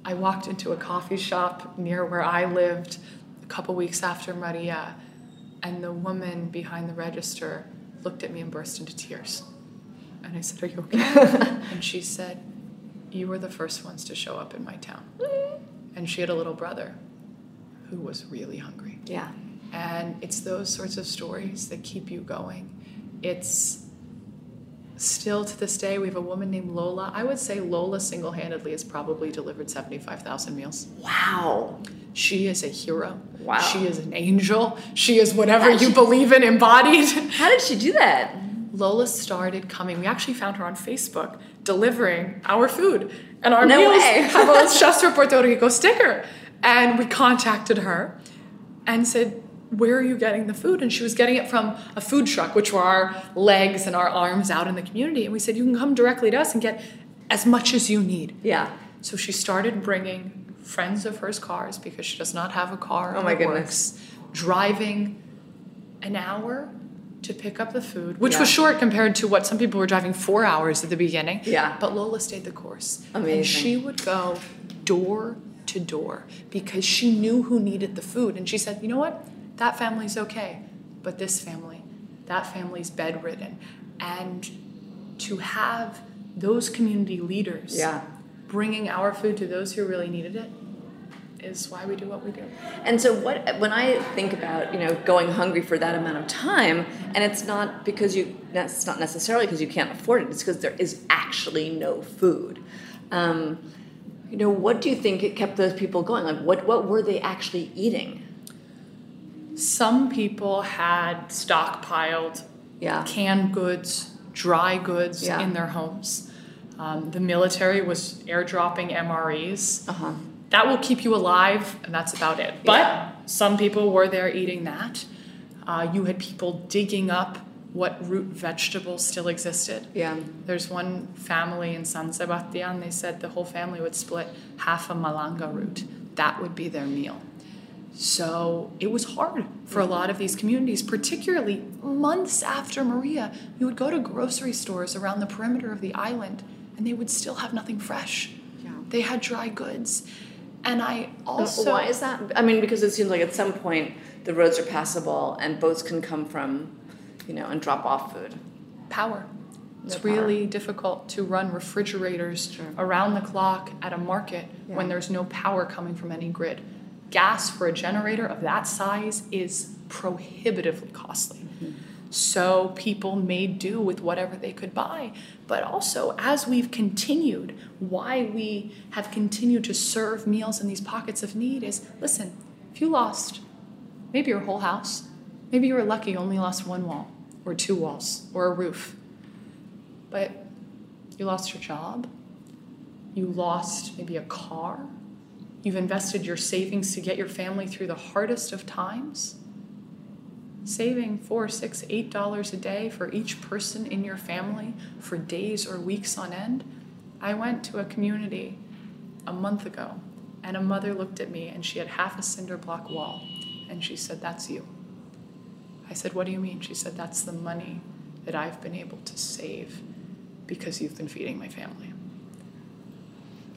I walked into a coffee shop near where I lived a couple weeks after Maria, and the woman behind the register looked at me and burst into tears. And I said, Are you okay? and she said, You were the first ones to show up in my town. And she had a little brother who was really hungry. Yeah. And it's those sorts of stories that keep you going. It's still to this day, we have a woman named Lola. I would say Lola single handedly has probably delivered 75,000 meals. Wow. She is a hero. Wow. She is an angel. She is whatever you believe in embodied. How did she do that? Lola started coming. We actually found her on Facebook delivering our food. And our No meals way. have a Chefs for Puerto Rico sticker. And we contacted her and said, Where are you getting the food? And she was getting it from a food truck, which were our legs and our arms out in the community. And we said, You can come directly to us and get as much as you need. Yeah. So she started bringing friends of hers cars because she does not have a car. Oh my goodness. works, driving an hour to pick up the food, which Yeah. was short compared to what some people were driving four hours at the beginning. Yeah. But Lola stayed the course. Amazing. And she would go door to door because she knew who needed the food. And she said, you know what? That family's okay. But this family, that family's bedridden. And to have those community leaders Yeah. Bringing our food to those who really needed it is why we do what we do. And so what when I think about, you know, going hungry for that amount of time, and it's not because you that's not necessarily because you can't afford it, it's because there is actually no food. Um, you know, what do you think it kept those people going? Like what what were they actually eating? Some people had stockpiled Yeah. canned goods, dry goods Yeah. in their homes. Um, the military was airdropping MREs. Uh-huh. That will keep you alive, and that's about it. But Yeah. some people were there eating that. Uh, you had people digging up what root vegetables still existed. Yeah. There's one family in San Sebastian, they said the whole family would split half a malanga root. That would be their meal. So it was hard for a lot of these communities, particularly months after Maria. You would go to grocery stores around the perimeter of the island and they would still have nothing fresh. Yeah. They had dry goods. And I also. Why is that? I mean, because it seems like at some point the roads are passable and boats can come from, you know, and drop off food. power. It's power. really difficult to run refrigerators Sure. around the clock at a market when there's no power coming from any grid. Gas for a generator of that size is prohibitively costly. So people made do with whatever they could buy. But also, as we've continued, why we have continued to serve meals in these pockets of need is listen, if you lost maybe your whole house, maybe you were lucky you only lost one wall or two walls or a roof, but you lost your job, you lost maybe a car, you've invested your savings to get your family through the hardest of times. Saving four, six, eight dollars a day for each person in your family for days or weeks on end. I went to a community a month ago and a mother looked at me and she had half a cinder block wall and she said, That's you. I said, What do you mean? She said, That's the money that I've been able to save because you've been feeding my family.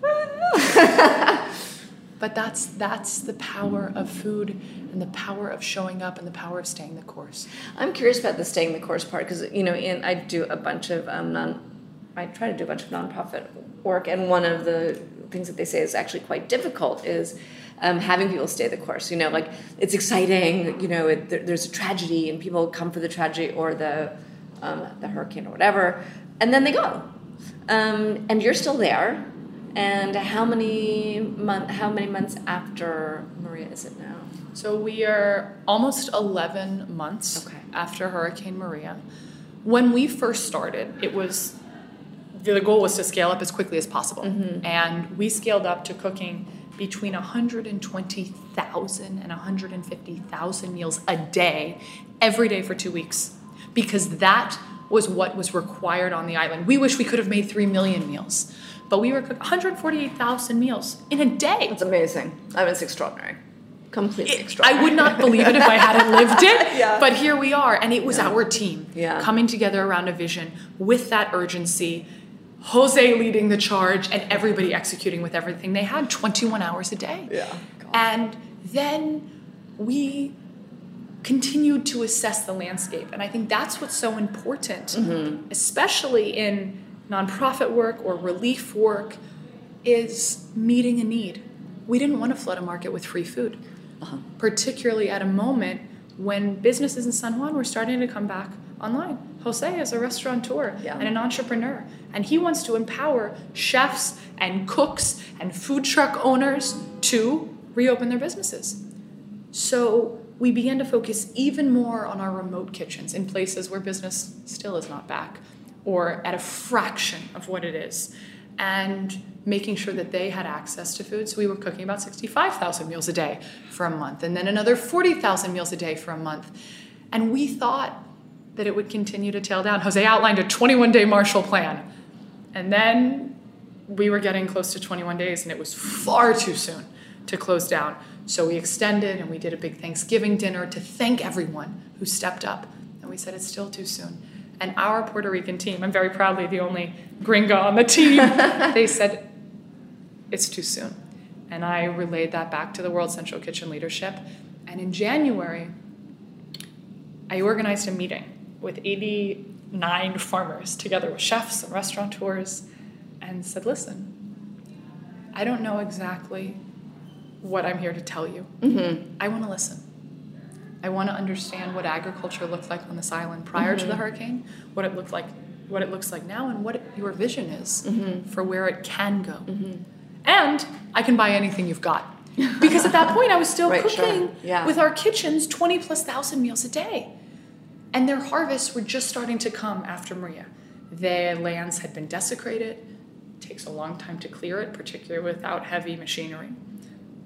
But that's that's the power of food and the power of showing up and the power of staying the course. I'm curious about the staying the course part because you know, I do a bunch of um, non, I try to do a bunch of nonprofit work, and one of the things that they say is actually quite difficult is. Um, having people stay the course, you know, like it's exciting. You know, it, there, there's a tragedy, and people come for the tragedy or the um, the hurricane or whatever, and then they go. Um, and you're still there. And how many month, how many months after Maria is it now? So we are almost 11 months Okay. after Hurricane Maria. When we first started, it was the goal was to scale up as quickly as possible. Mm-hmm. And we scaled up to cooking between 120,000 and 150,000 meals a day every day for 2 weeks because that was what was required on the island. We wish we could have made 3 million meals, but we were cooking 148,000 meals in a day. It's amazing. I mean, it's extraordinary. Completely It- extraordinary. I would not believe it if I hadn't lived it. Yeah. But here we are, and it was our team Yeah. coming together around a vision with that urgency. Jose leading the charge and everybody executing with everything they had 21 hours a day. Yeah. God. And then we continued to assess the landscape. And I think that's what's so important, Mm-hmm. especially in nonprofit work or relief work, is meeting a need. We didn't want to flood a market with free food, Uh-huh. particularly at a moment when businesses in San Juan were starting to come back online. Jose is a restaurateur Yeah. and an entrepreneur, and he wants to empower chefs and cooks and food truck owners to reopen their businesses. So we began to focus even more on our remote kitchens in places where business still is not back or at a fraction of what it is. And making sure that they had access to food. So we were cooking about 65,000 meals a day for a month, and then another 40,000 meals a day for a month. And we thought that it would continue to tail down. Jose outlined a 21 day Marshall Plan. And then we were getting close to 21 days, and it was far too soon to close down. So we extended and we did a big Thanksgiving dinner to thank everyone who stepped up. And we said it's still too soon. And our Puerto Rican team, I'm very proudly the only gringa on the team, they said it's too soon. And I relayed that back to the World Central Kitchen leadership. And in January, I organized a meeting with 89 farmers, together with chefs and restaurateurs, and said, listen, I don't know exactly what I'm here to tell you. Mm-hmm. I want to listen. I want to understand what agriculture looked like on this island prior to the mm-hmm. hurricane, what it looked like, what it looks like now, and what it, your vision is mm-hmm. for where it can go. And I can buy anything you've got. Because at that point, I was still Right, sure. cooking Yeah. with our kitchens 20 plus thousand meals a day. And their harvests were just starting to come after Maria. Their lands had been desecrated. It takes a long time to clear it, particularly without heavy machinery.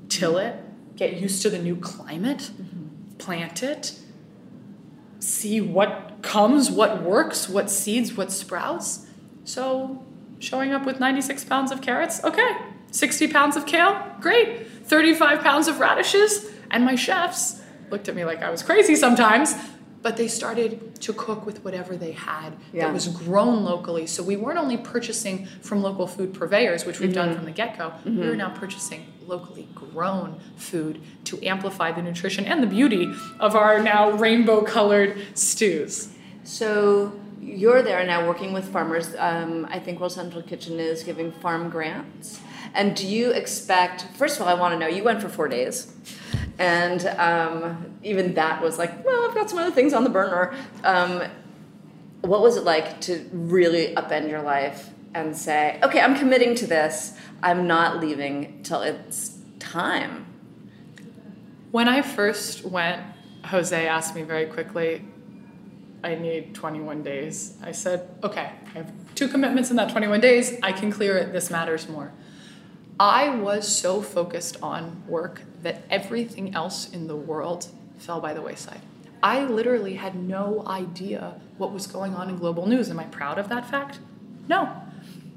Till it, get used to the new climate, plant it, see what comes, what works, what seeds, what sprouts. So, showing up with 96 pounds of carrots, okay. 60 pounds of kale, great. 35 pounds of radishes. And my chefs looked at me like I was crazy sometimes, but they started to cook with whatever they had Yeah. that was grown locally. So we weren't only purchasing from local food purveyors, which we've done mm-hmm. from the get go, we were mm-hmm. now purchasing locally grown food to amplify the nutrition and the beauty of our now rainbow colored stews. So you're there now working with farmers. Um, I think World Central Kitchen is giving farm grants. And do you expect, first of all, I want to know, you went for four days. And um, even that was like, well, I've got some other things on the burner. Um, what was it like to really upend your life and say, okay, I'm committing to this. I'm not leaving till it's time? When I first went, Jose asked me very quickly, I need 21 days. I said, okay, I have two commitments in that 21 days. I can clear it. This matters more. I was so focused on work that everything else in the world fell by the wayside. I literally had no idea what was going on in global news. Am I proud of that fact? No.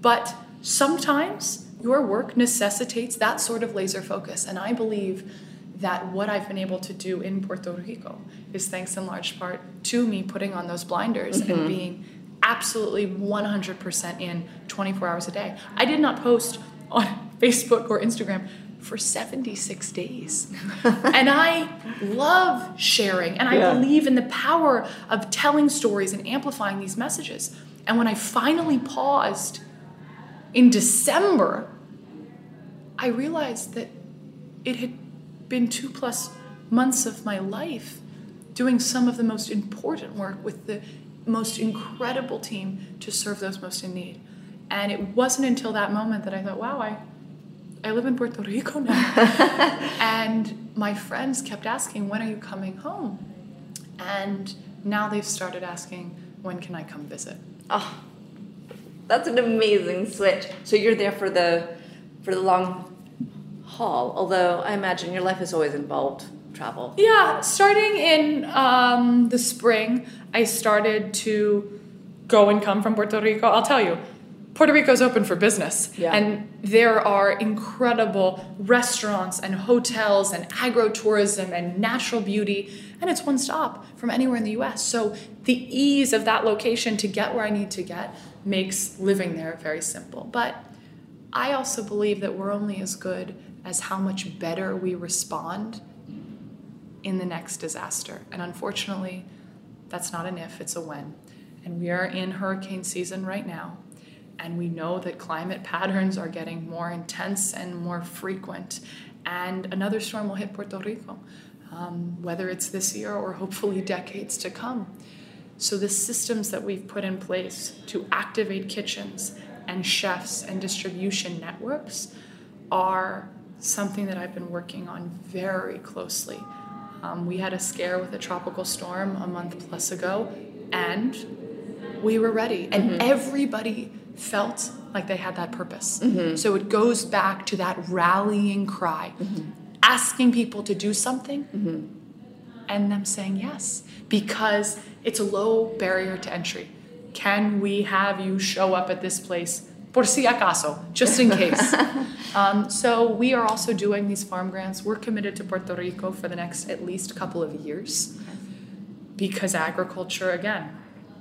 But sometimes your work necessitates that sort of laser focus. And I believe that what I've been able to do in Puerto Rico is thanks in large part to me putting on those blinders and mm-hmm. being absolutely 100% in 24 hours a day. I did not post on Facebook or Instagram for 76 days. and I love sharing and I Yeah. believe in the power of telling stories and amplifying these messages. And when I finally paused in December, I realized that it had been two plus months of my life doing some of the most important work with the most incredible team to serve those most in need. And it wasn't until that moment that I thought, wow, I, I live in Puerto Rico now. and my friends kept asking, when are you coming home? And now they've started asking, when can I come visit? Oh, that's an amazing switch. So you're there for the for the long haul. Although I imagine your life has always involved travel. Yeah, starting in um, the spring, I started to go and come from Puerto Rico. I'll tell you, Puerto Rico's open for business. Yeah. And there are incredible restaurants and hotels and agro-tourism and natural beauty. And it's one stop from anywhere in the US. So the ease of that location to get where I need to get makes living there very simple. But I also believe that we're only as good as how much better we respond in the next disaster. And unfortunately, that's not an if, it's a when. And we are in hurricane season right now. And we know that climate patterns are getting more intense and more frequent. And another storm will hit Puerto Rico, um, whether it's this year or hopefully decades to come. So, the systems that we've put in place to activate kitchens and chefs and distribution networks are something that I've been working on very closely. Um, we had a scare with a tropical storm a month plus ago, and we were ready. And mm-hmm. everybody felt like they had that purpose. Mm-hmm. So it goes back to that rallying cry, mm-hmm. asking people to do something and them saying yes because it's a low barrier to entry. Can we have you show up at this place por si acaso, just in case? um, so we are also doing these farm grants. We're committed to Puerto Rico for the next at least couple of years because agriculture, again,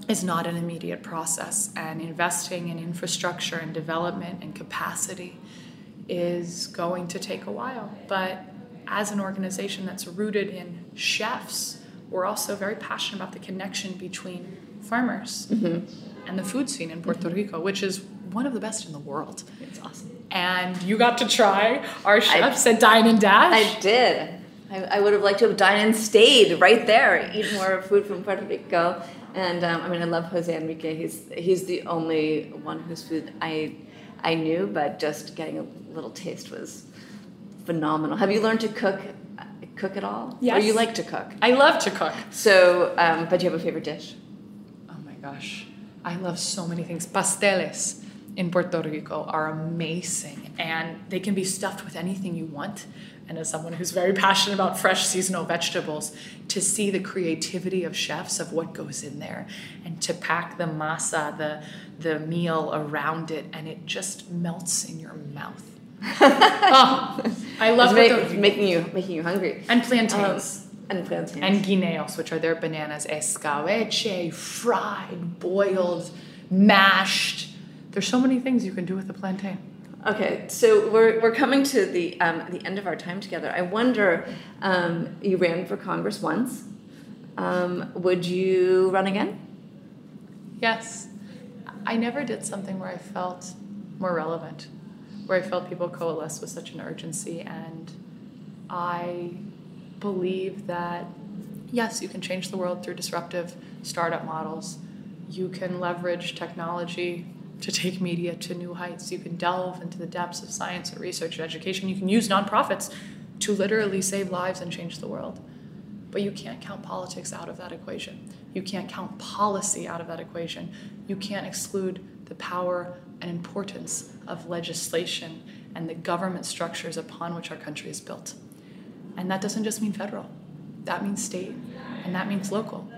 is not an immediate process, and investing in infrastructure and development and capacity is going to take a while. But as an organization that's rooted in chefs, we're also very passionate about the connection between farmers and the food scene in Puerto Rico, which is one of the best in the world. It's awesome. And you got to try our chefs at Dine and Dash. I did. I, I would have liked to have dined and stayed right there, eat more food from Puerto Rico. And um, I mean, I love Jose Enrique. He's he's the only one whose food I I knew, but just getting a little taste was phenomenal. Have you learned to cook cook at all? Yes. Or you like to cook? I love to cook. So, um, but do you have a favorite dish? Oh my gosh, I love so many things. Pasteles in Puerto Rico are amazing and they can be stuffed with anything you want. And as someone who's very passionate about fresh seasonal vegetables, to see the creativity of chefs of what goes in there and to pack the masa, the, the meal around it, and it just melts in your mouth. oh, I love It's, make- Puerto making you making you hungry. And Um, plantains. and plantains. and guineos, which are their bananas, escabeche, fried, boiled, mashed. There's so many things you can do with a plantain. Okay, so we're, we're coming to the um, the end of our time together. I wonder, um, you ran for Congress once. Um, would you run again? Yes, I never did something where I felt more relevant, where I felt people coalesce with such an urgency, and I believe that yes, you can change the world through disruptive startup models. You can leverage technology to take media to new heights. You can delve into the depths of science and research and education. You can use nonprofits to literally save lives and change the world. But you can't count politics out of that equation. You can't count policy out of that equation. You can't exclude the power and importance of legislation and the government structures upon which our country is built. And that doesn't just mean federal, that means state, and that means local.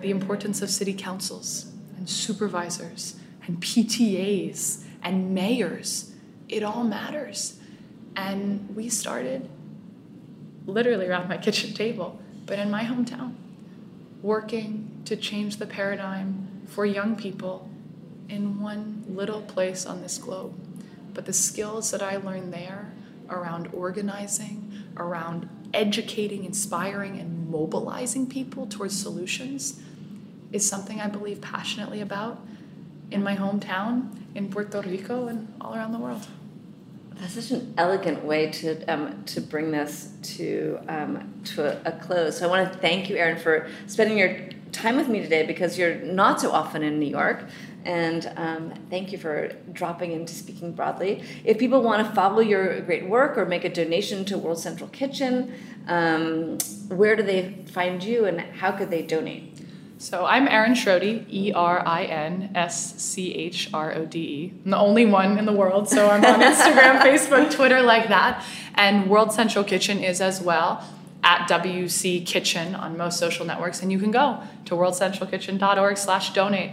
The importance of city councils and supervisors and PTAs and mayors, it all matters. And we started literally around my kitchen table, but in my hometown, working to change the paradigm for young people in one little place on this globe. But the skills that I learned there around organizing, around educating, inspiring, and mobilizing people towards solutions is something I believe passionately about in my hometown, in Puerto Rico, and all around the world. That's such an elegant way to um, to bring this to um, to a, a, close. So I want to thank you, Erin, for spending your time with me today because you're not so often in New York. And um, thank you for dropping into speaking broadly. If people want to follow your great work or make a donation to World Central Kitchen, um, where do they find you and how could they donate? So I'm Erin Schrode, E R I N S C H R O D E. I'm the only one in the world, so I'm on Instagram, Facebook, Twitter, like that. And World Central Kitchen is as well at WC Kitchen on most social networks. And you can go to worldcentralkitchen.org slash donate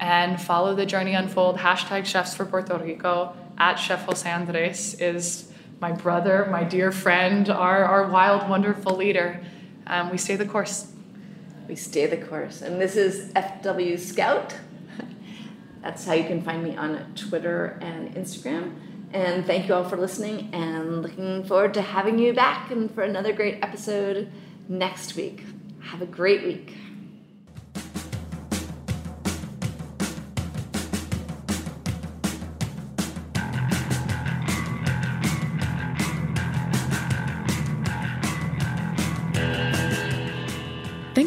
and follow the journey unfold. Hashtag Chefs for Puerto Rico at Chef Jose Andres is my brother, my dear friend, our, our wild, wonderful leader. Um, we stay the course. We stay the course. And this is FW Scout. That's how you can find me on Twitter and Instagram. And thank you all for listening and looking forward to having you back and for another great episode next week. Have a great week.